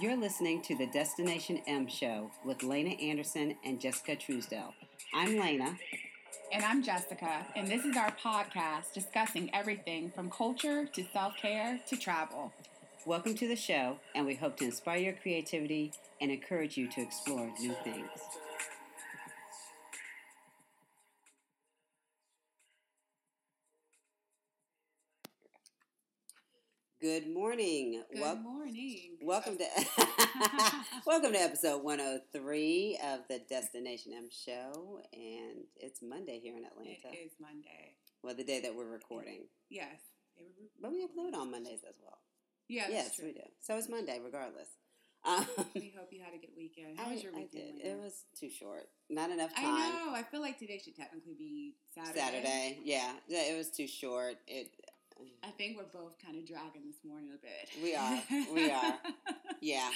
You're listening to the Destination M Show with Lena Anderson and Jessica Truesdell. I'm Lena. And I'm Jessica, and this is our podcast discussing everything from culture to self care to travel. Welcome to the show, and we hope to inspire your creativity and encourage you to explore new things. Good morning. Good Wel- morning. Welcome to welcome to episode 103 of the Destination M show and it's Monday here in Atlanta. It is Monday. Well, the day that we're recording. Yes. But we upload on Mondays as well. Yeah, yes, we do. So it's Monday regardless. Um, We hope you had a good weekend. How I, was your I weekend? did. It was too short. Not enough time. I know. I feel like today should technically be Saturday. Saturday. Yeah. Yeah, It was too short. It I think we're both kind of dragging this morning a bit. We are. We are. yeah.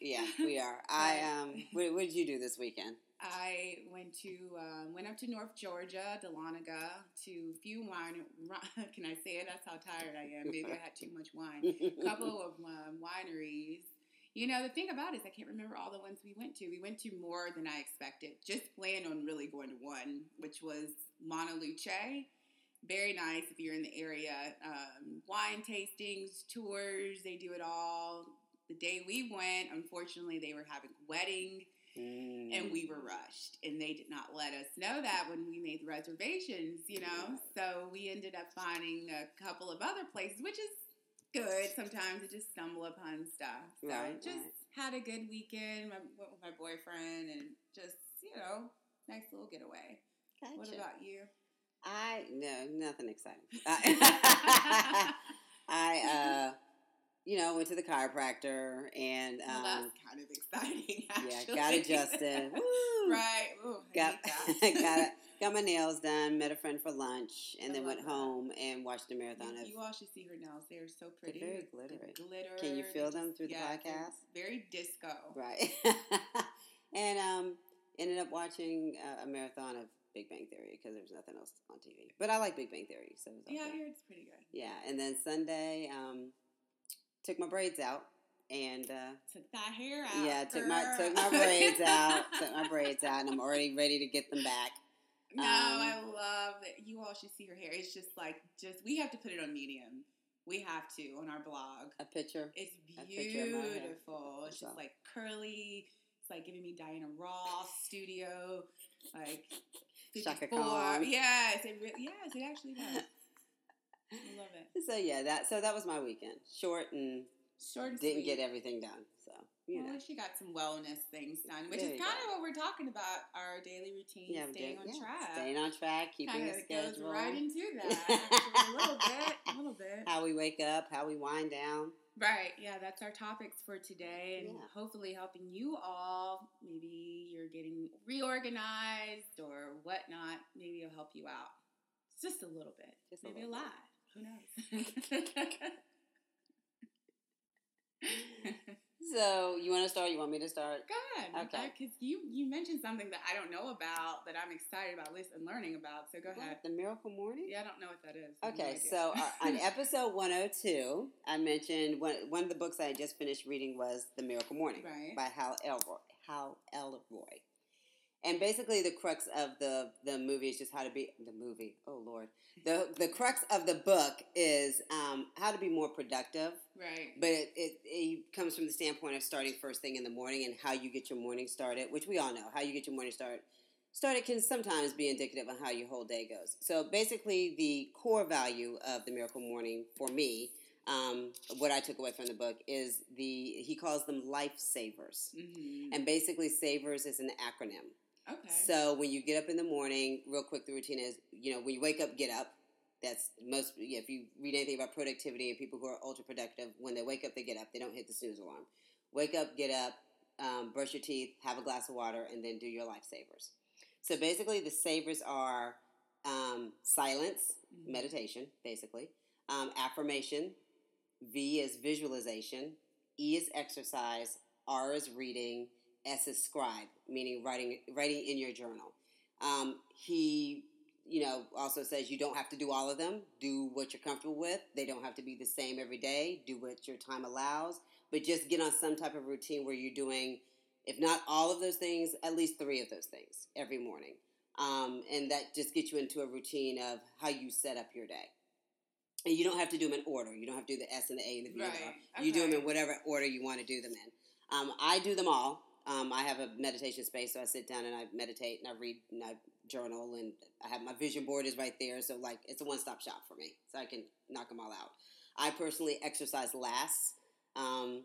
Yeah, we are. I um what, what did you do this weekend? I went to uh, went up to North Georgia, Dahlonega, to few wine. Can I say it? That's how tired I am. Maybe I had too much wine. A couple of um, wineries. You know, the thing about it is I can't remember all the ones we went to. We went to more than I expected. Just planned on really going to one, which was Montaluce. Very nice if you're in the area. Um, wine tastings, tours, they do it all. The day we went, unfortunately, they were having a wedding Mm. and we were rushed and they did not let us know that when we made the reservations you know so we ended up finding a couple of other places which is good sometimes to just stumble upon stuff so Right, just right. had a good weekend I went with my boyfriend and just you know nice little getaway what about you I no nothing exciting. I, I uh you know went to the chiropractor and well, um that's kind of exciting yeah actually. got adjusted. Woo! right Ooh, Got got got my nails done. Met a friend for lunch and I then went that. home and watched a marathon You, of. you all should see her nails. They're so pretty. very The- the glittery. glitter. Can you feel them through the yeah, they're podcast? Very disco. Right. and um ended up watching uh, a marathon of Big Bang Theory because there's nothing else on TV. But I like Big Bang Theory, so Yeah, I okay. hear it's pretty good. Yeah, and then Sunday, um, took my braids out and uh, Took that hair out. yeah, took my took my braids out, took my braids out, and I'm already ready to get them back. No, Um, I love it. You all should see her hair. It's just like just we have to put it on medium. We have to on our blog. A picture. It's A picture of my hair. beautiful. It's just like curly. It's like giving me Diana Ross studio, like Chaka 54. Khan. Yes, it re- yes, it actually does. I love it. So yeah, that so that was my weekend. Short and Short and didn't sweet. get everything done. So you well, know, she got some wellness things done, which There is kind go. of what we're talking about our daily routine, yeah, staying on yeah, track. staying on track, keeping kind schedule. goes right into that. A little bit, a little bit. how we wake up, how we wind down. Right, yeah, that's our topics for today, and Yeah. hopefully helping you all. Maybe you're getting reorganized or whatnot. Maybe it'll help you out. Just a little bit, Just maybe a, lot. Who knows? So you want to start? You want me to start? Go ahead. Okay. Because you you mentioned something that I don't know about that I'm excited about listening and learning about. So go ahead. The miracle morning. Yeah, I don't know what that is. Have no Okay, so uh, on episode 102, I mentioned one, one of the books I had just finished reading was The Miracle Morning Right. by Hal Elrod. Hal Elrod. And basically, the crux of the, the movie is just how to be the movie. Oh Lord, the the crux of the book is um, how to be more productive. right. But it, it, it comes from the standpoint of starting first thing in the morning and how you get your morning started, which we all know how you get your morning start started can sometimes be indicative of how your whole day goes. So basically, the core value of the Miracle Morning for me, um, what I took away from the book is the he calls them lifesavers, hmm and basically, savers is an acronym. Okay. So when you get up in the morning, real quick, the routine is you know when you wake up, get up. That's most. Yeah, if you read anything about productivity and people who are ultra productive, when they wake up, they get up. They don't hit the snooze alarm. Wake up, get up, um, brush your teeth, have a glass of water, and then do your lifesavers. So basically, the savers are um, silence, Mhm. meditation, basically, um, affirmation. V is visualization. E is exercise. R is reading. S is scribe, meaning writing writing in your journal. Um, he you know, also says you don't have to do all of them. Do what you're comfortable with. They don't have to be the same every day. Do what your time allows, but just get on some type of routine where you're doing, if not all of those things, at least three of those things every morning. Um, and that just gets you into a routine of how you set up your day. And you don't have to do them in order. You don't have to do the S and the A and the V. Right. You do them in whatever order you want to do them in. Um, I do them all. Um, I have a meditation space, so I sit down and I meditate and I read and I journal and I have my vision board is right there. So like it's a one stop shop for me, so I can knock them all out. I personally exercise last, um,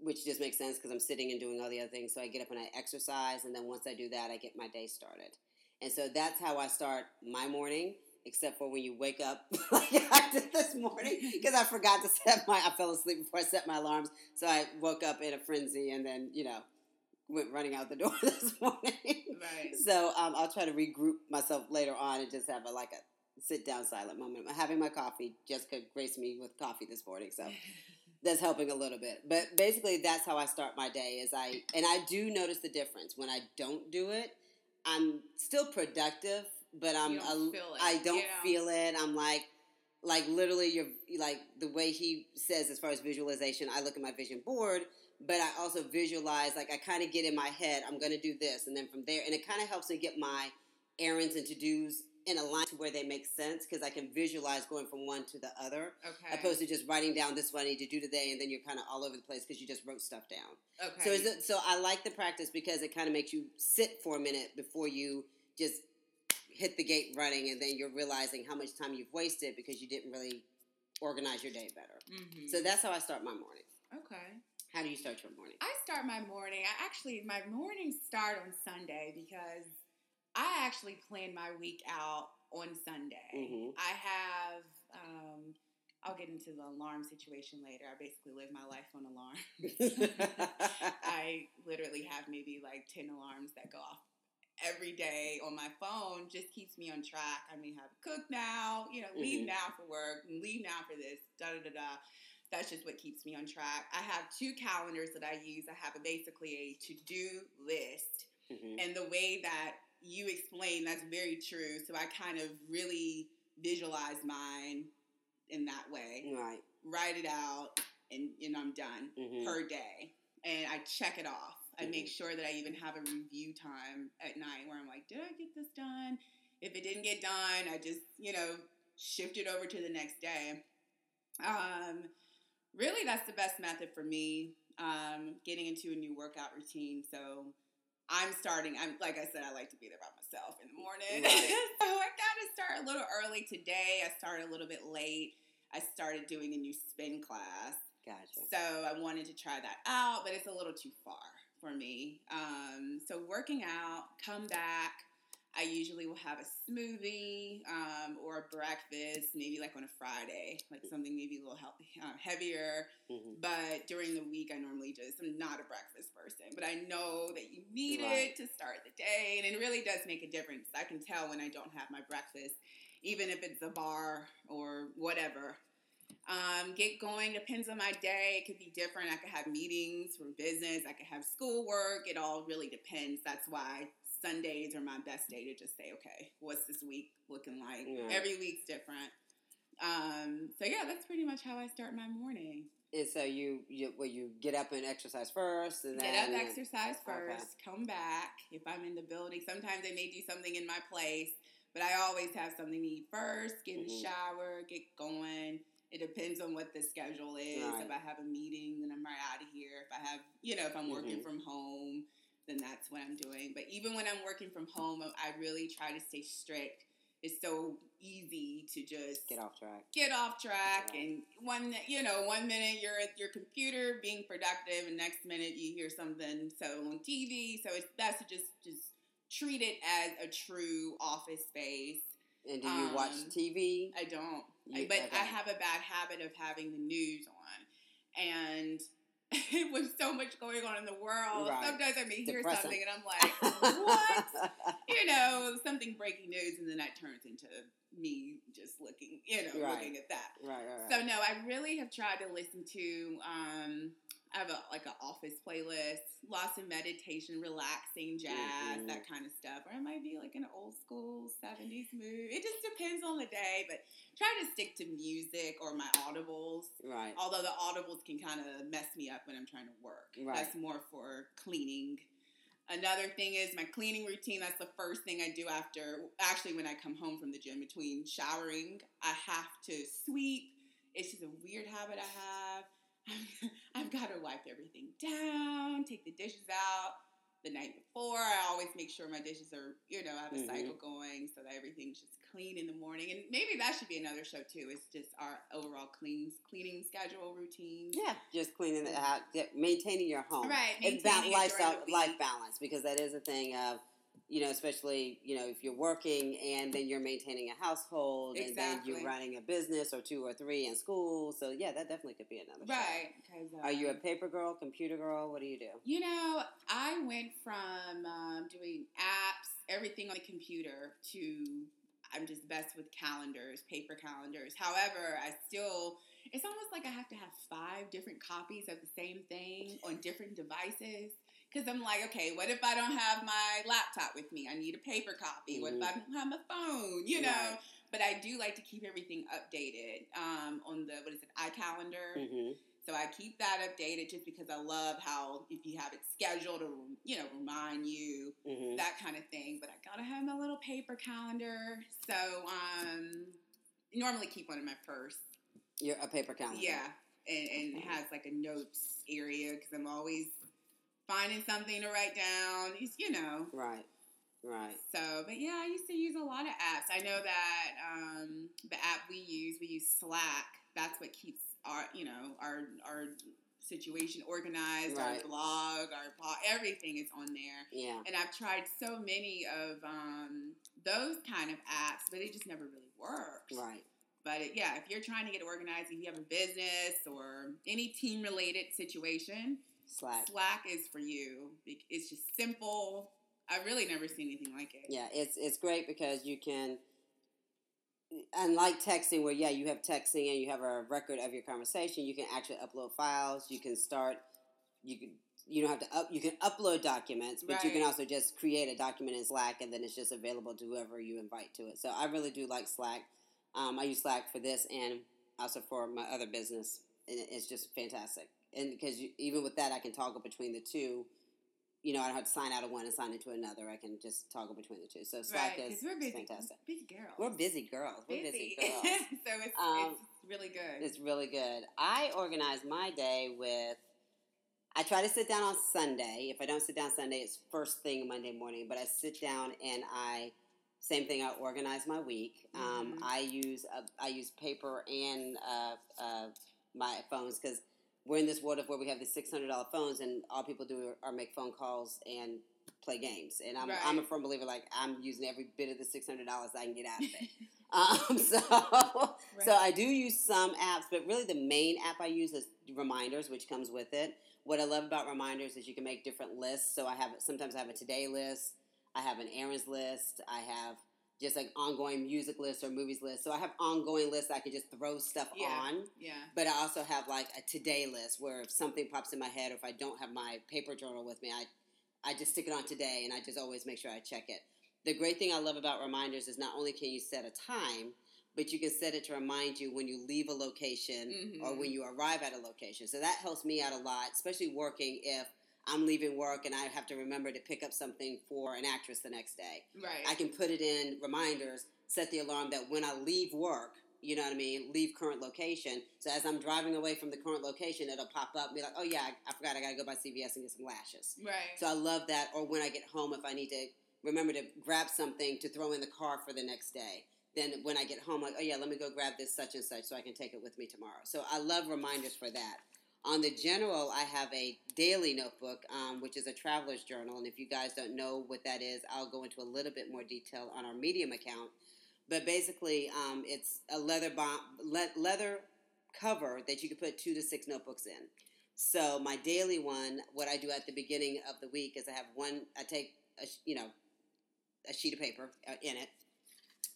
which just makes sense because I'm sitting and doing all the other things. So I get up and I exercise, and then once I do that, I get my day started. And so that's how I start my morning. Except for when you wake up, like I did this morning, because I forgot to set my. I fell asleep before I set my alarms, so I woke up in a frenzy, and then you know, went running out the door this morning. Right. So um, I'll try to regroup myself later on and just have a like a sit down silent moment. I'm having my coffee. Jessica graced me with coffee this morning, so that's helping a little bit. But basically, that's how I start my day. Is I and I do notice the difference when I don't do it. I'm still productive, but I'm You don't a- feel it, I don't yeah. feel it. I'm like. Like literally, you're like the way he says as far as visualization. I look at my vision board, but I also visualize. Like I kind of get in my head, I'm going to do this, and then from there, and it kind of helps me get my errands and to dos in a line to where they make sense because I can visualize going from one to the other, Okay. opposed to just writing down this one I need to do today, and then you're kind of all over the place because you just wrote stuff down. okay. So, it, so I like the practice because it kind of makes you sit for a minute before you just hit the gate running, and then you're realizing how much time you've wasted because you didn't really organize your day better. Mhm. So that's how I start my morning. okay. How do you start your morning? I start my morning. I actually my mornings start on Sunday because I actually plan my week out on Sunday. Mhm. I have um I'll get into the alarm situation later. I basically live my life on alarms. I literally have maybe like 10 alarms that go off every day on my phone. Just keeps me on track. I may have cook now, you know, leave Mhm. now for work, leave now for this, da da da da. That's just what keeps me on track. I have two calendars that I use. I have a, basically a to do list Mhm. and the way that you explain that's very true so i kind of really visualize mine in that way Right. write it out and, and i'm done Mhm. per day and i check it off i make Mhm. sure that i even have a review time at night where i'm like did i get this done if it didn't get done i just you know shift it over to the next day um, really that's the best method for me um, getting into a new workout routine so i'm starting i'm like i said i like to be there by myself in the morning Right. so i gotta start a little early today i started a little bit late i started doing a new spin class Gotcha. so I wanted to try that out, but it's a little too far for me. Um, so working out, come back. I usually will have a smoothie um, or a breakfast, maybe like on a Friday, like something maybe a little healthy, uh, heavier. Mhm. But during the week, I normally just I'm not a breakfast person, but I know that you need Right. it to start the day, and it really does make a difference. I can tell when I don't have my breakfast, even if it's a bar or whatever. Um, get going depends on my day. It could be different. I could have meetings for business. I could have schoolwork. It all really depends. That's why Sundays are my best day to just say, okay, what's this week looking like? Right. Every week's different. Um, so yeah, that's pretty much how I start my morning. And so you, you well, you get up and exercise first, and Get up, exercise Okay. first, come back. If I'm in the building, sometimes I may do something in my place, but I always have something to eat first, get in the Mhm. shower, get going. It depends on what the schedule is. Right. If I have a meeting, then I'm right out of here. If I have, you know, if I'm working Mhm. from home, then that's what I'm doing. But even when I'm working from home, I really try to stay strict. It's so easy to just get off track. get off track Right. and one you know one minute you're at your computer being productive and next minute you hear something so on tv so it's best to just just treat it as a true office space And do you watch Um, TV? i don't You- but okay. i have a bad habit of having the news on and with so much going on in the world Right. sometimes i may hear Depressing. something and i'm like what you know, something breaking news, and then that turns into me just looking, you know, Right. looking at that. right, right, right. So no, I really have tried to listen to um, I have a, like an office playlist, lots of meditation, relaxing jazz, Mhm. that kind of stuff. Or it might be like an old school 70s mood. It just depends on the day, but try to stick to music or my audibles. Right. Although the audibles can kind of mess me up when I'm trying to work. Right. That's more for cleaning. Another thing is my cleaning routine. That's the first thing I do after, actually, when I come home from the gym, between showering, I have to sweep. It's just a weird habit I have. I've got to wipe everything down, take the dishes out the night before. I always make sure my dishes are, you know, I have a Mhm. cycle going so that everything's just clean in the morning. And maybe that should be another show too. It's just our overall clean cleaning schedule routine. Yeah, just cleaning the out, maintaining your home. Right, maintaining it lifestyle, life balance because that is a thing of, you know, especially you know if you're working and then you're maintaining a household and then you're running a business or two or three in school. So yeah, that definitely could be another. Right. Right. 'cause, Are you a um, paper girl, computer girl? What do you do? You know, I went from um, doing apps, everything on the computer, to I'm just best with calendars, paper calendars. However, I still, it's almost like I have to have five different copies of the same thing on different devices. Because I'm like, okay, what if I don't have my laptop with me? I need a paper copy. What if I don't have my phone? You know? Right. But I do like to keep everything updated um, on the, what is it, iCalendar. Mm-hmm. So I keep that updated just because I love how if you have it scheduled to you know remind you Mm-hmm. that kind of thing. But I gotta have my little paper calendar. So um, normally keep one in my purse. You're a paper calendar. Yeah, and, and it has like a notes area because I'm always finding something to write down. It's, you know. Right. Right. So, but yeah, I used to use a lot of apps. I know that um, the app we use, we use Slack. That's what keeps our, you know, our our situation organized. Right. Our blog, our po- everything is on there. Yeah. And I've tried so many of um, those kind of apps, but it just never really works. Right. But it, yeah, if you're trying to get organized, if you have a business or any team related situation, Slack. Slack is for you. It's just simple. I've really never seen anything like it. Yeah, it's it's great because you can, unlike texting, where yeah, you have texting and you have a record of your conversation. You can actually upload files. You can start. You can. You don't have to up. You can upload documents, but you can also just create a document in Slack, and then it's just available to whoever you invite to it. So I really do like Slack. Um, I use Slack for this and also for my other business, and it's just fantastic. And because you, even with that, I can toggle between the two. You know, I don't have to sign out of one and sign into another. I can just toggle between the two. So Slack Right, is we're busy, fantastic. busy girls. We're busy girls. We're busy, girls. so it's, Um, it's really good. It's really good. I organize my day with. I try to sit down on Sunday. If I don't sit down Sunday, it's first thing Monday morning. But I sit down and I, same thing. I organize my week. Um, Mhm. I use uh, I use paper and uh, uh, my phones because we're in this world of where we have these six hundred dollar phones and all people do are, make phone calls and play games. And I'm I'm a firm believer like I'm using every bit of the six hundred dollars I can get out of it. um, so so I do use some apps, but really the main app I use is Reminders, which comes with it. What I love about Reminders is you can make different lists. So I have sometimes I have a today list, I have an errands list, I have just like ongoing music lists or movies lists. So I have ongoing lists I can just throw stuff Yeah. on. yeah. But I also have like a today list where if something pops in my head or if I don't have my paper journal with me, I I just stick it on today and I just always make sure I check it. The great thing I love about reminders is not only can you set a time, but you can set it to remind you when you leave a location or Mhm. when you arrive at a location. So that helps me out a lot, especially working if I'm leaving work and I have to remember to pick up something for an actress the next day. Right. I can put it in reminders, set the alarm that when I leave work, you know what I mean, leave current location. So as I'm driving away from the current location, it'll pop up and be like, oh yeah, I, I forgot I gotta go by CVS and get some lashes. right. So I love that. Or when I get home, if I need to remember to grab something to throw in the car for the next day, then when I get home, like, oh yeah, let me go grab this such and such so I can take it with me tomorrow. So I love reminders for that. On the general, I have a daily notebook, um, which is a traveler's journal. And if you guys don't know what that is, I'll go into a little bit more detail on our Medium account. But basically, um, it's a leather bond, le- leather cover that you can put two to six notebooks in. So my daily one, what I do at the beginning of the week is I have one. I take a you know a sheet of paper uh, in it,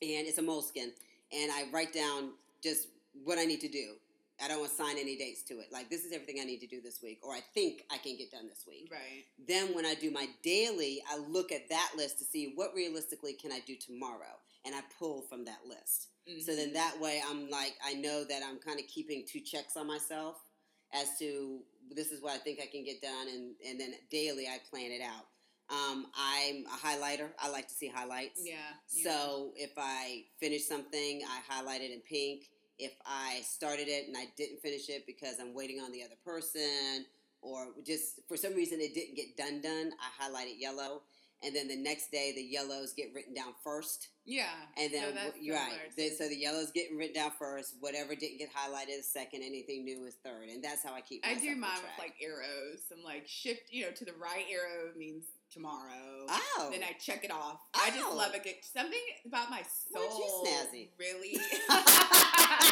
and it's a Moleskine, and I write down just what I need to do I don't assign any dates to it. Like this is everything I need to do this week, or I think I can get done this week. Right. Then when I do my daily, I look at that list to see what realistically can I do tomorrow, and I pull from that list. So then Mhm. that way I'm like I know that I'm kind of keeping two checks on myself as to this is what I think I can get done, and and then daily I plan it out. Um, I'm a highlighter. I like to see highlights. yeah. yeah. So if I finish something, I highlight it in pink. If I started it and I didn't finish it because I'm waiting on the other person, or just for some reason it didn't get done done, I highlight it yellow. And then the next day, the yellows get written down first. yeah. And then, that's you're right. Then- so the yellow's getting written down first. Whatever didn't get highlighted is second. Anything new is third. And that's how I keep. It. I do mine with like arrows. I'm like shift, you know, to the right arrow means tomorrow. Oh. Then I check it off. I just Oh. love it. Something about my soul. Snazzy? Really. I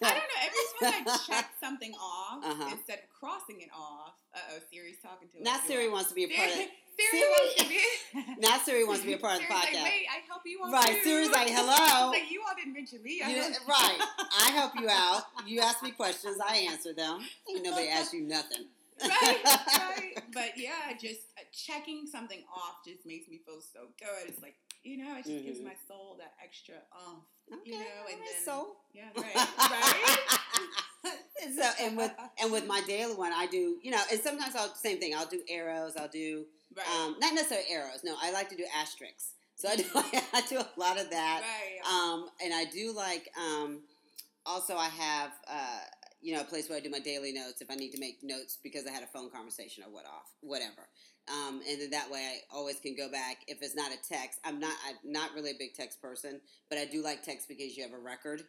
don't know. Every time I check something off, Uh-huh. instead of crossing it off, uh oh, Siri's talking to us. Not Siri wants to be a part of. It. Siri wants to be. Now Siri wants to be a part of the podcast. Like, Wait, I help you out Right, too." Siri's like, "Hello." Like you all didn't mention me. I You right. I help you out. You ask me questions, I answer them. Ain't nobody ask you nothing. right, right. But yeah, just uh, checking something off just makes me feel so good. It's like you know, it just gives Mhm. my soul that extra oomph. Okay, You know, and then- so. Yeah, right, right. And so, and with and with my daily one, I do you know, and sometimes I'll same thing. I'll do arrows. I'll do right, um, not necessarily arrows. No, I like to do asterisks. So I do I do a lot of that. right. Um, and I do like um, also I have uh, you know a place where I do my daily notes if I need to make notes because I had a phone conversation or what off whatever. Um, and then that way I always can go back if it's not a text. I'm not I'm not really a big text person, but I do like text because you have a record.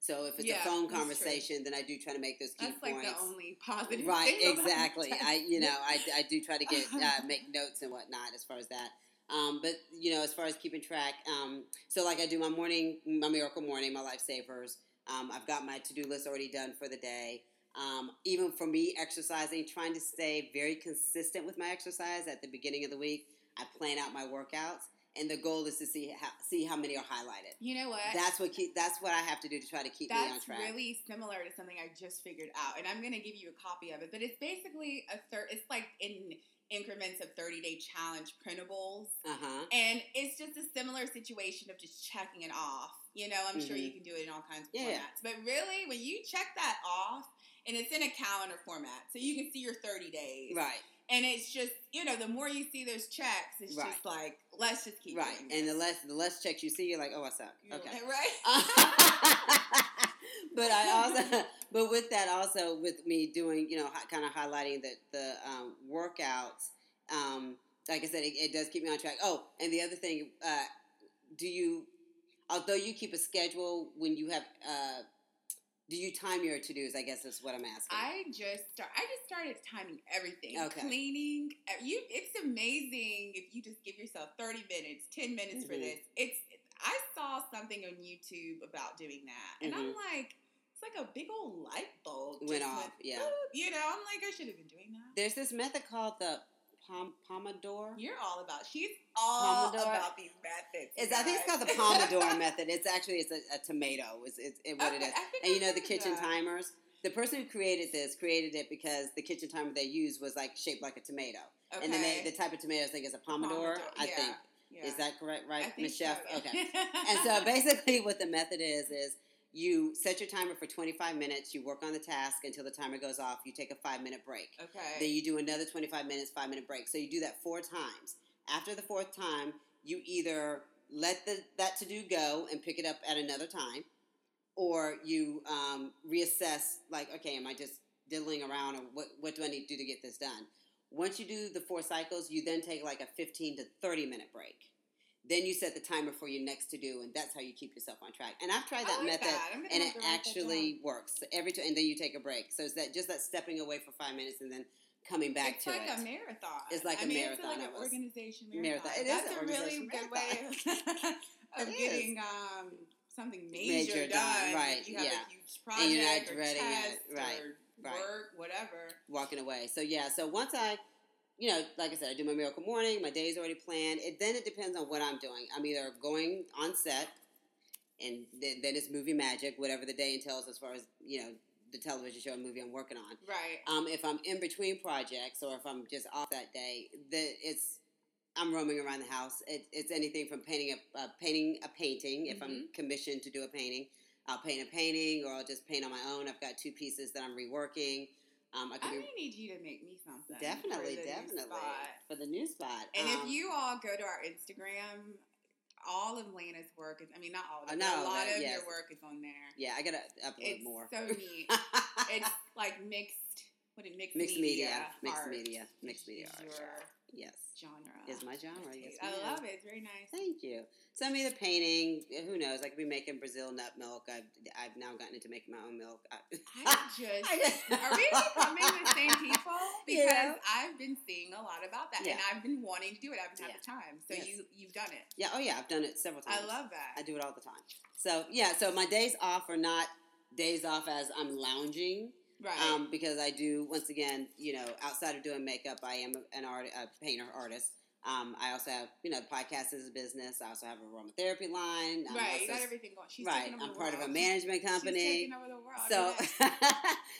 So if it's Yeah, a phone that's conversation, then I do try to make those key That's like points. the only positive. Right, exactly. I, you know, I, I do try to get uh, make notes and whatnot as far as that. Um, but you know, as far as keeping track, um, so like I do my morning, my miracle morning, my lifesavers. Um, I've got my to do list already done for the day. Um, even for me, exercising, trying to stay very consistent with my exercise at the beginning of the week. I plan out my workouts, and the goal is to see how see how many are highlighted. You know what? That's what keep. That's what I have to do to try to keep me on That's track. really similar to something I just figured out, and I'm going to give you a copy of it. But it's basically a third. It's like in increments of 30 day challenge printables, uh huh. and it's just a similar situation of just checking it off. You know, I'm sure you can do it in all kinds of Mm-hmm. Yeah. formats. But really, when you check that off, and it's in a calendar format, so you can see your 30 days. Right. And it's just, you know, the more you see those checks, it's Right. just like, let's just keep Right, and the less the less checks you see, you're like, oh, what's up? You're Okay. right? but I also, but with that also, with me doing, you know, kind of highlighting the the um, workouts. Um, like I said, it, it does keep me on track. Oh, and the other thing, uh, do you, although you keep a schedule when you have, uh, do you time your to dos? I guess is what I'm asking. I just start. I just started timing everything. Okay. Cleaning. You. It's amazing if you just give yourself thirty minutes, ten minutes for Mhm. this. It's. I saw something on YouTube about doing that, and I'm Mhm. like, it's like a big old light bulb Went off, yeah. You know, I'm like, I should have been doing that. There's this method called the pom- Pomodoro. You're all about. She's all Pomodoro? about these methods. It's, I think it's called the Pomodoro method. It's actually it's a, a tomato. Is it's it, what it Okay, is. I think And you know the kitchen that. timers. The person who created this created it because the kitchen timer they used was like shaped like a tomato, Okay. and then they, the type of tomato I think is a pomodoro. I yeah, think yeah. is that correct, right, Michelle? So. Okay. And so basically, what the method is is you set your timer for 25 minutes. You work on the task until the timer goes off. You take a five minute break. okay. Then you do another 25 minutes, five minute break. So you do that four times. After the fourth time, you either let the, that to do go and pick it up at another time, or you um, reassess, like, okay, am I just diddling around, or what, what do I need to do to get this done? Once you do the four cycles, you then take like a 15 to 30 minute break. Then you set the timer for your next to do, and that's how you keep yourself on track. And I've tried that like method that. And it to write that actually works every time. And then you take a break. So it's that just that stepping away for five minutes and then coming back it's to like it. a marathon. It's like I a mean, marathon. It's like an organization Marathon. marathon. It That's a really good way of, of getting um, something major, Major done, done. right, you have yeah. a huge project And you're not or dreading it, right, or right. work, whatever. walking away. So yeah, so once I, you know, like I said, I do my miracle morning. My day's already planned. It then it depends on what I'm doing. I'm either going on set, and then, then it's movie magic, whatever the day entails as far as you know the television show or movie I'm working on. Right. Um, if I'm in between projects or if I'm just off that day, the, it's I'm roaming around the house. It, it's anything from painting a uh, painting a painting. If I'm Mhm. commissioned to do a painting, I'll paint a painting, or I'll just paint on my own. I've got two pieces that I'm reworking. Um, I could really need you to make me something. definitely, new definitely for the new spot. And Um, if you all go to our Instagram, all of Lena's work is, I mean, not all of it, no, a lot of yes. your work is on there. yeah, I gotta upload It's more. so neat. it's like mixed, what it mixed, Mixed media, mixed art media, mixed media art. Your yes, genre. is my genre. Yes, I ma'am. love it. It's very nice. Thank you. Send me the painting. Eh, who knows? I could be making Brazil nut milk. I've I've now gotten into making my own milk. I, I just are we becoming the same people? Because Yeah. I've been seeing a lot about that, and I've been wanting to do it. I haven't had Yeah. the time, so Yes. you you've done it. Yeah, oh yeah, I've done it several times. I love that. I do it all the time. So yeah, so my days off are not days off as I'm lounging, right. um, because I do once again, you know, outside of doing makeup, I am an art, a painter, artist. Um, I also have, you know, the podcast is a business. I also have a aromatherapy line. I'm right. You got everything going. She's right. over I'm part of a management She's company. taking over the world. So,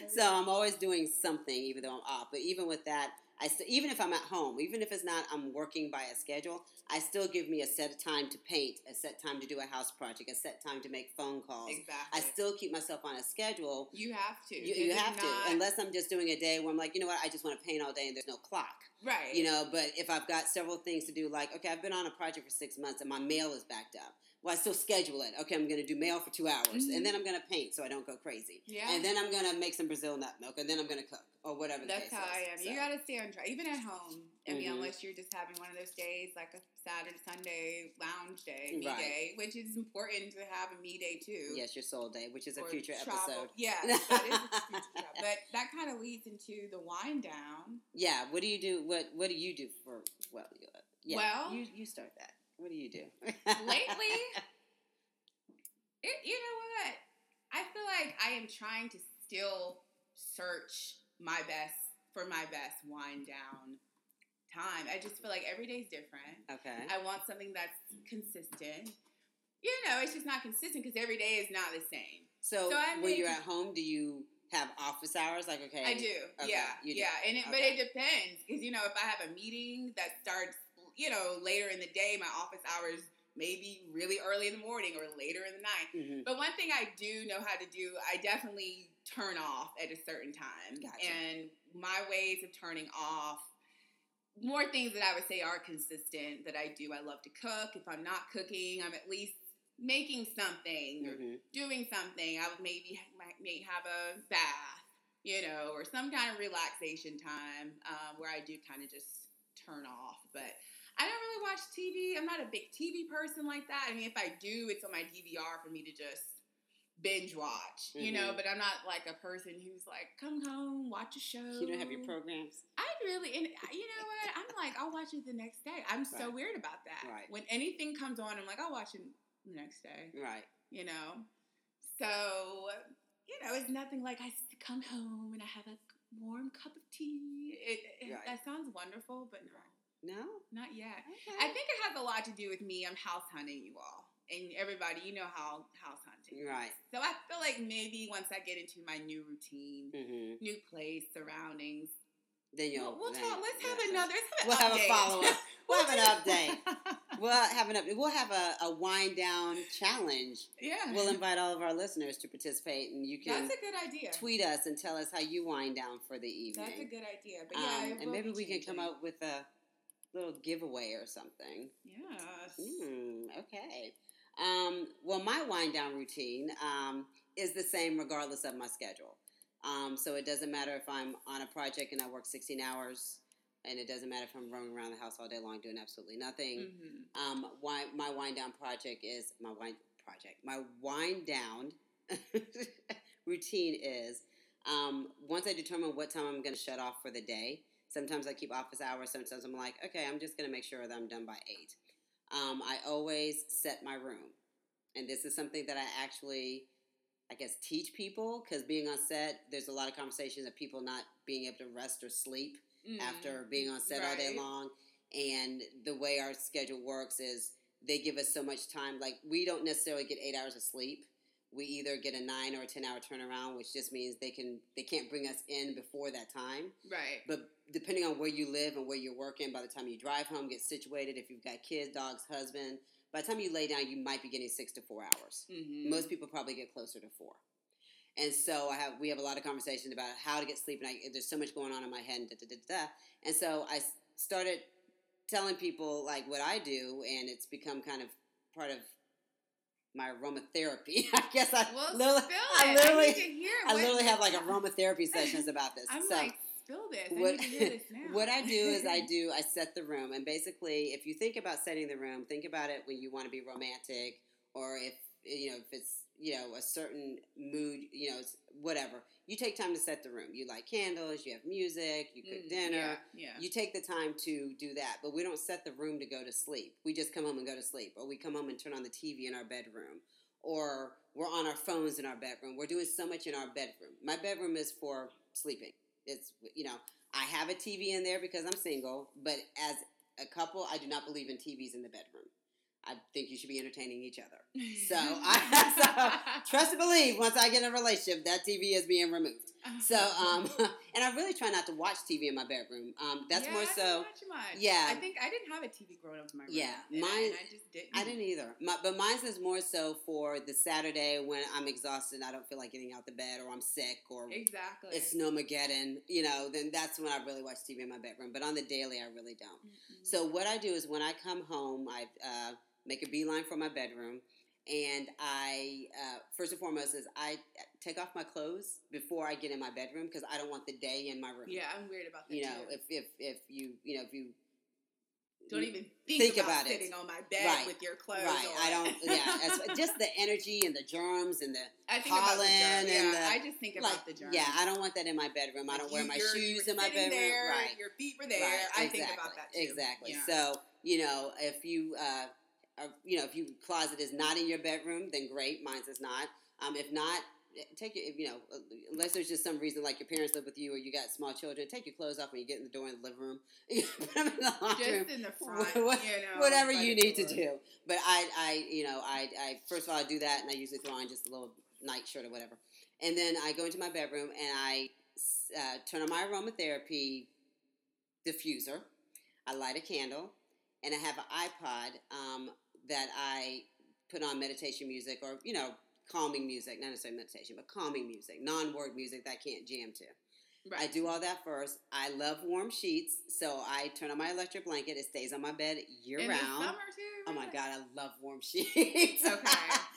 so I'm always doing something, even though I'm off. But even with that, I st- even if I'm at home, even if it's not, I'm working by a schedule. I still give me a set time to paint, a set time to do a house project, a set time to make phone calls. exactly. I still keep myself on a schedule. You have to. You, you have not- to, unless I'm just doing a day where I'm like, you know what, I just want to paint all day and there's no clock. right. You know, but if I've got several things to do, like, okay, I've been on a project for six months and my mail is backed up. Well, I still schedule it. Okay, I'm going to do mail for two hours, Mhm. and then I'm going to paint so I don't go crazy. Yeah. And then I'm going to make some Brazil nut milk, and then I'm going to cook or whatever. The That's how I am. So, You gotta stay on track, even at home. I mean, Mhm. unless you're just having one of those days, like a Saturday, Sunday lounge day, me Right. day, which is important to have a me day too. yes, your soul day, which is a future travel. episode. Yeah, that is a future. But that kind of leads into the wind down. Yeah. What do you do? What What do you do for? Well, yeah. Well- you you start that. What do you do Lately, it, you know what? I feel like I am trying to still search my best for my best wind down time. I just feel like every day's different. okay. I want something that's consistent. You know, it's just not consistent because every day is not the same. So, So I when you're at home, do you have office hours? Like, okay, I do, Okay, yeah, you do. yeah, and it, but it depends because you know if I have a meeting that starts, you know, later in the day, my office hours maybe really early in the morning or later in the night. hmm But one thing I do know how to do, I definitely turn off at a certain time. Gotcha. And my ways of turning off, more things that I would say are consistent that I do. I love to cook. If I'm not cooking, I'm at least making something or hmm doing something. I would maybe might may have a bath, you know, or some kind of relaxation time um, where I do kind of just turn off. But I don't really watch TV. I'm not a big TV person like that. I mean, if I do, it's on my DVR for me to just binge watch, you know. Mhm. But I'm not like a person who's like, come home, watch a show. You don't have your programs. I really, and you know what? I'm like, I'll watch it the next day. I'm so weird about that. Right. When anything comes on, I'm like, I'll watch it the next day Right. you know. So, you know, it's nothing like I come home and I have a warm cup of tea. It, it- Right. That sounds wonderful, but no, No. not yet. Okay. I think it has a lot to do with me. I'm house hunting you all. And everybody, you know how house hunting. Right. So I feel like maybe once I get into my new routine, hmm new place, surroundings, Then you'll. we'll, we'll then- talk. Let's have yeah, another. Let's have an We'll have a follow-up. We'll have an update. We'll have an up. We'll have a, a wind down challenge. yeah. We'll invite all of our listeners to participate, and you can That's a good idea. tweet us and tell us how you wind down for the evening. That's a good idea. But Um, yeah, it and maybe be we can come up with a little giveaway or something. Yes. Mm, okay. Um, well, my wind down routine um, is the same regardless of my schedule. Um, so it doesn't matter if I'm on a project and I work 16 hours, and it doesn't matter if I'm roaming around the house all day long doing absolutely nothing. Mhm. Um, why, my wind down project is my wind project. My wind down routine is um, once I determine what time I'm going to shut off for the day. Sometimes I keep office hours. Sometimes I'm like, okay, I'm just going to make sure that I'm done by eight. Um, I always set my room, and this is something that I actually, I guess, teach people because being on set, there's a lot of conversations of people not being able to rest or sleep Mm. after being on set all day long. And the way our schedule works is they give us so much time. Like we don't necessarily get eight hours of sleep, we either get a nine or a ten hour turnaround, which just means they can they can't bring us in before that time. Right. But depending on where you live and where you're working, by the time you drive home, get situated, if you've got kids, dogs, husband, by the time you lay down, you might be getting six to four hours. Mm-hmm. Most people probably get closer to four. And so I have we have a lot of conversations about how to get sleep, and I, there's so much going on in my head, and da, da, da, da. And so I started telling people like what I do, and it's become kind of part of my aromatherapy. I guess I Well, literally, spill I it. literally, I need to hear. I literally have like aromatherapy sessions about this. I'm so like, spill this. What, need to hear this now. what I do is I do I set the room, and basically, if you think about setting the room, think about it when you want to be romantic, or if you know if it's you know a certain mood, you know whatever. You take time to set the room. You light candles, you have music, you cook Mm, dinner. Yeah. yeah. You take the time to do that, but we don't set the room to go to sleep. We just come home and go to sleep, or we come home and turn on the TV in our bedroom, or we're on our phones in our bedroom. We're doing so much in our bedroom. My bedroom is for sleeping. It's you know I have a TV in there because I'm single, but as a couple, I do not believe in TVs in the bedroom. I think you should be entertaining each other. So I so, trust and believe. Once I get in a relationship, that TV is being removed. So, um, and I really try not to watch TV in my bedroom. Um, that's Yeah, more I so. much. yeah. I think I didn't have a TV growing up in my room. Yeah, I- mine- and I just didn't. I didn't either. My, but mine's is more so for the Saturday when I'm exhausted and I don't feel like getting out the bed or I'm sick or Exactly. it's snowmageddon, you know, then that's when I really watch TV in my bedroom. But on the daily, I really don't. Mm-mm. So what I do is when I come home, I uh, make a beeline for my bedroom, and I uh, first and foremost is I take off my clothes before I get in my bedroom because I don't want the day in my room. yeah, I'm weird about that you know, too. if if if you you know if you don't even think, think about, about it. sitting on my bed Right, with your clothes right, on. I don't yeah, just the energy and the germs and the I think about the pollen germs. and Yeah, the- I just think like about the germs. yeah, I don't want that in my bedroom. I don't wear my you shoes in my bedroom. There, right. Your feet were there. Right, I exactly, think about that too. Exactly. Yeah. So you know, if you, uh, are, you know, if your closet is not in your bedroom, then great. Mine's is not. Um, if not, eh, take your, you know, uh, unless there's just some reason like your parents live with you or you got small children, take your clothes off when you get in the door in the living room. Put them in the laundry room. just in the front, you know, Whatever you need to do. But I, I, you know, I, I first of all I do that, and I usually throw on just a little night shirt or whatever, and then I go into my bedroom and I uh, turn on my aromatherapy diffuser. I light a candle, and I have an iPod um, that I put on meditation music or you know calming music, not necessarily meditation, but calming music, non-word music that I can't jam to. I do all that first. I love warm sheets, so I turn on my electric blanket. It stays on my bed year in the round. summer too. Oh my god, I love warm sheets. Okay.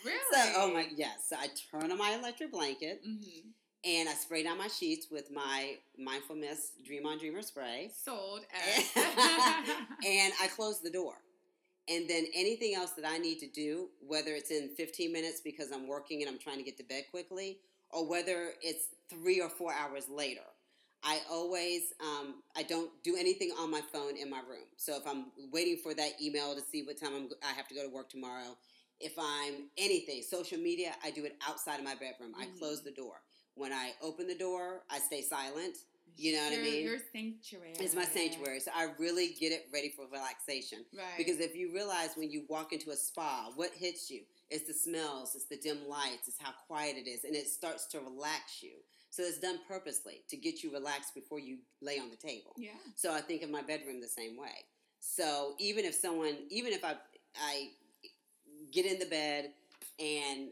Really? So, oh my yes. So I turn on my electric blanket Mm-hmm. and I spray down my sheets with my mindfulness Dream on Dreamer spray, Sold and I close the door. And then anything else that I need to do, whether it's in 15 minutes because I'm working and I'm trying to get to bed quickly, or whether it's three or four hours later, I always um, I don't do anything on my phone in my room. So if I'm waiting for that email to see what time I'm, I have to go to work tomorrow, if I'm anything social media, I do it outside of my bedroom. I Mhm. close the door. When I open the door, I stay silent. You know what I mean? Your sanctuary. It's my sanctuary, so I really get it ready for relaxation. Right. Because if you realize when you walk into a spa, what hits you? It's the smells, it's the dim lights, it's how quiet it is, and it starts to relax you. So it's done purposely to get you relaxed before you lay on the table. yeah. So I think of my bedroom the same way. So even if someone, even if I, I get in the bed and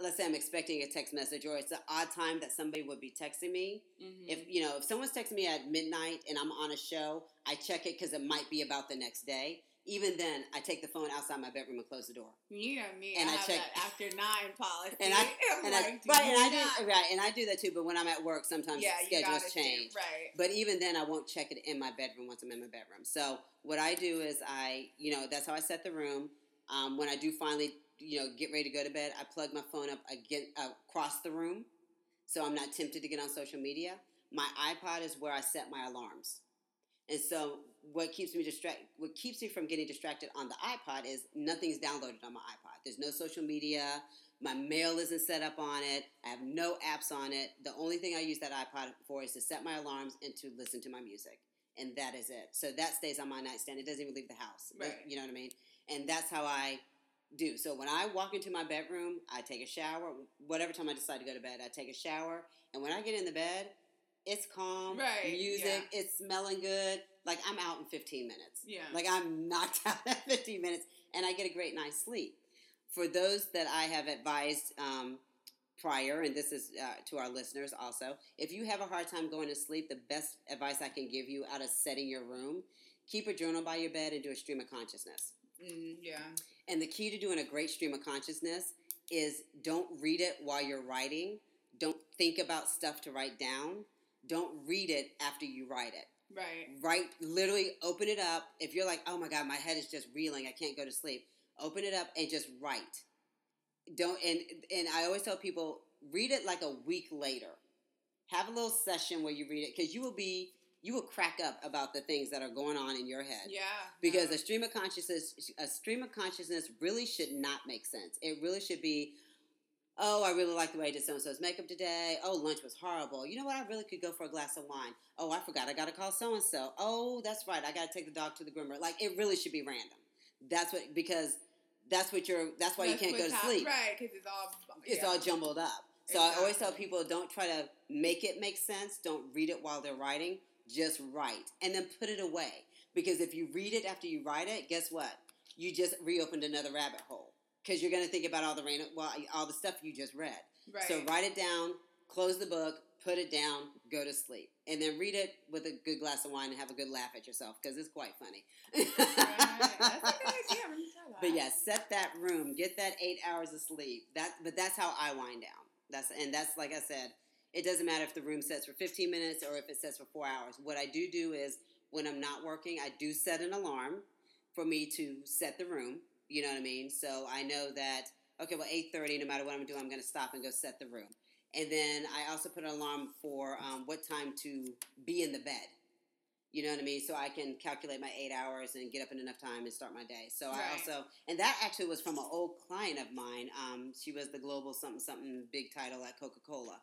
let's say I'm expecting a text message or it's an odd time that somebody would be texting me, Mm-hmm. if you know if someone's texting me at midnight and I'm on a show, I check it because it might be about the next day. Even then, I take the phone outside my bedroom and close the door. know me, and I I check- that after nine policy. And I- And like, I, do right, and I do right, and I do that too. But when I'm at work, sometimes yeah, schedules change. Do, right. But even then, I won't check it in my bedroom once I'm in my bedroom. So what I do is I, you know, that's how I set the room. Um, when I do finally, you know, get ready to go to bed, I plug my phone up again across the room, so I'm not tempted to get on social media. My iPod is where I set my alarms, and so what keeps me distracted, what keeps me from getting distracted on the iPod is nothing's downloaded on my iPod. There's no social media. My mail isn't set up on it. I have no apps on it. The only thing I use that iPod for is to set my alarms and to listen to my music. And that is it. So that stays on my nightstand. It doesn't even leave the house. Right. You know what I mean? And that's how I do. So when I walk into my bedroom, I take a shower. Whatever time I decide to go to bed, I take a shower. And when I get in the bed, it's calm, Right, music, it's smelling good. Like I'm out in 15 minutes. Yeah. Like I'm knocked out at 15 minutes, and I get a great night's sleep. For those that I have advised um, prior, and this is uh, to our listeners also, if you have a hard time going to sleep, the best advice I can give you out of setting your room, keep a journal by your bed and do a stream of consciousness. Mm, yeah. And the key to doing a great stream of consciousness is don't read it while you're writing. Don't think about stuff to write down. Don't read it after you write it. Right. Write, literally open it up. If you're like, oh my God, my head is just reeling, I can't go to sleep, open it up and just write. Don't, and, and I always tell people, read it like a week later. Have a little session where you read it because you will be, you will crack up about the things that are going on in your head Yeah. because yeah. a stream of consciousness a stream of consciousness really should not make sense it really should be oh i really like the way i did so and so's makeup today oh lunch was horrible you know what i really could go for a glass of wine oh i forgot i gotta call so and so oh that's right i gotta take the dog to the groomer like it really should be random that's what because that's what you're that's why That's you can't go to sleep Right, because it's all. it's all jumbled up. So I always tell people don't try to make it make sense. Don't read it while they're writing. Just write and then put it away. Because if you read it after you write it, guess what? You just reopened another rabbit hole. Because you're going to think about all the rain, well, all the stuff you just read. Right. So write it down, close the book, put it down, go to sleep, and then read it with a good glass of wine and have a good laugh at yourself because it's quite funny. Right. That's a good idea. I'm gonna try that. But yeah, set that room, get that eight hours of sleep. That, but that's how I wind down. That's and that's like I said, it doesn't matter if the room sets for 15 minutes or if it sets for four hours. What I do do is when I'm not working, I do set an alarm for me to set the room. You know what I mean? So I know that okay, well 8:30, no matter what I'm doing, I'm going to stop and go set the room. And then I also put an alarm for um, what time to be in the bed. You know what I mean? So I can calculate my eight hours and get up in enough time and start my day. So I also, and that actually was from an old client of mine. Um, she was the global something something big title at Coca Cola,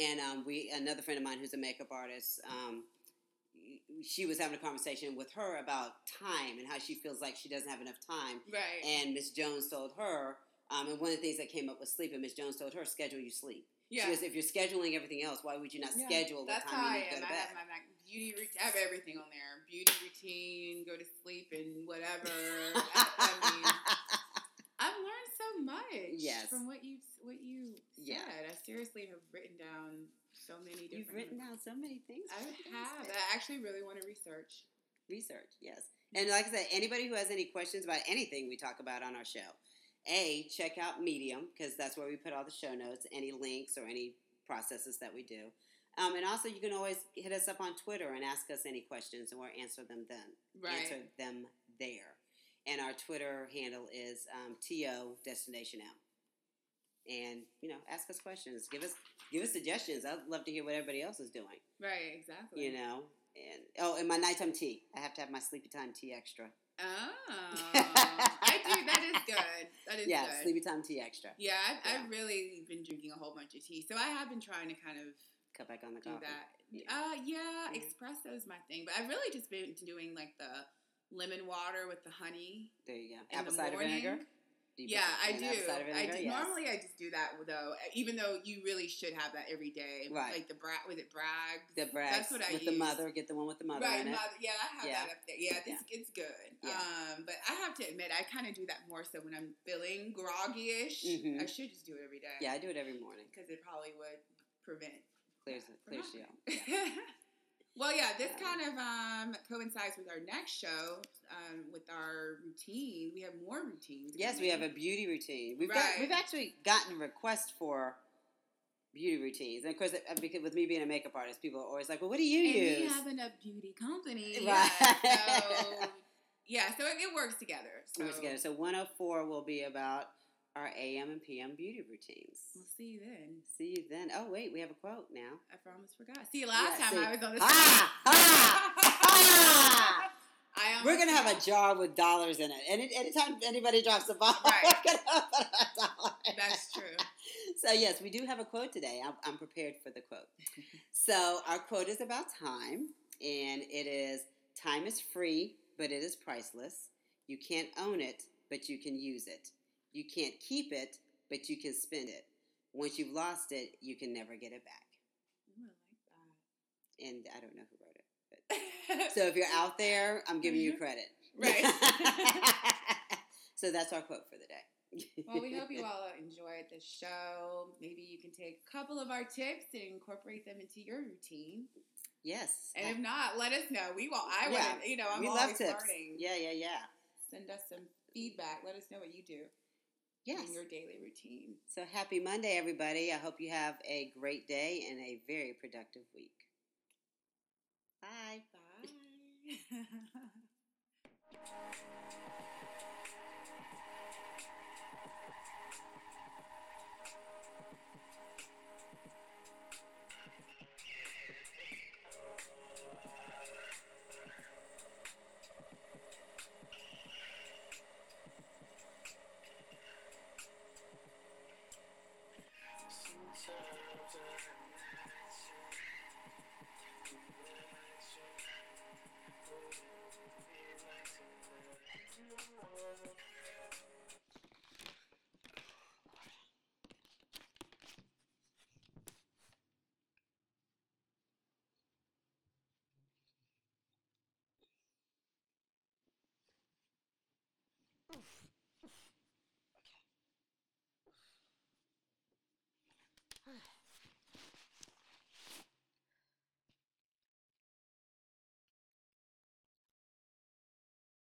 and um, we another friend of mine who's a makeup artist. Um, she was having a conversation with her about time and how she feels like she doesn't have enough time. Right. And Miss Jones told her, um, and one of the things that came up was sleep. And Miss Jones told her, schedule your sleep. yeah. She goes, if you're scheduling everything else, why would you not Yeah. schedule what That's time how you I am. go I to bed? have my beauty routine. I have everything on there. Beauty routine, go to sleep, and whatever. I, I mean, so much. Yes. From what you what you said. Yeah. I seriously have written down so many different. Things. You've written down so many things. I have. I actually really want to research. Research, yes. And like I said, anybody who has any questions about anything we talk about on our show, A, check out Medium, because that's where we put all the show notes, any links or any processes that we do. Um, and also, you can always hit us up on Twitter and ask us any questions, and we'll answer them then. Right. Answer them there. And our Twitter handle is um, TO Destination M. And you know, ask us questions. Give us give us suggestions. I'd love to hear what everybody else is doing. Right. Exactly. You know, and oh, and my nighttime tea. I have to have my sleepy time tea extra. Oh, I do. That is good. That is good. yeah, good. sleepy time tea extra. Yeah, I've, Yeah. I've really been drinking a whole bunch of tea, so I have been trying to kind of Cut back on the do coffee. that. Yeah. Uh, yeah, Yeah. espresso is my thing, but I've really just been doing like the lemon water with the honey. There you go. Apple cider morning? vinegar. Yeah, I do. I do. Yes. Normally, I just do that though, even though you really should have that every day. Right. Like the Bragg, was it Bragg? the Brags That's what I with the mother. Get the one with the mother Right, in it. mother, yeah, I have Yeah. that up there. Yeah, it's, it's good. Yeah. Um, but I have to admit, I kind of do that more so when I'm feeling groggy-ish. Mhm. I should just do it every day. Yeah, I do it every morning. because it probably would prevent. Clears that clears you out. well, yeah, this kind of um, coincides with our next show, um, with our routine. We have more routines. Yes, we have a beauty routine. We've got, we've actually gotten requests for beauty routines, and of course, uh, because with me being a makeup artist, people are always like, "Well, what do you and use?" we have a beauty company. Right. Yeah, so, yeah, so it, it works together. So We're together. So 104 will be about our AM and PM beauty routines. we'll see you then. See you then. Oh wait, we have a quote now. I almost forgot. See, last Yeah, time see. I was on the Ah, ah, ah. We're gonna have a jar with dollars in it, and any, anytime anybody drops a ball, Right. we're gonna a dollar. That's true. So yes, we do have a quote today. I'm, I'm prepared for the quote. so our quote is about time, and it is: "Time is free, but it is priceless. You can't own it, but you can use it. You can't keep it, but you can spend it. Once you've lost it, you can never get it back. I And I don't know who wrote it. But. So if you're out there, I'm giving you mm-hmm. credit. Right. so that's our quote for the day. well, we hope you all enjoyed the show. Maybe you can take a couple of our tips and incorporate them into your routine. Yes. And if not, let us know. We will. I Yeah. want. You know, I'm we always love tips. learning. Yeah, yeah, yeah. Send us some feedback. Let us know what you do Yes. in your daily routine. So happy Monday, everybody. I hope you have a great day and a very productive week. Bye. Bye.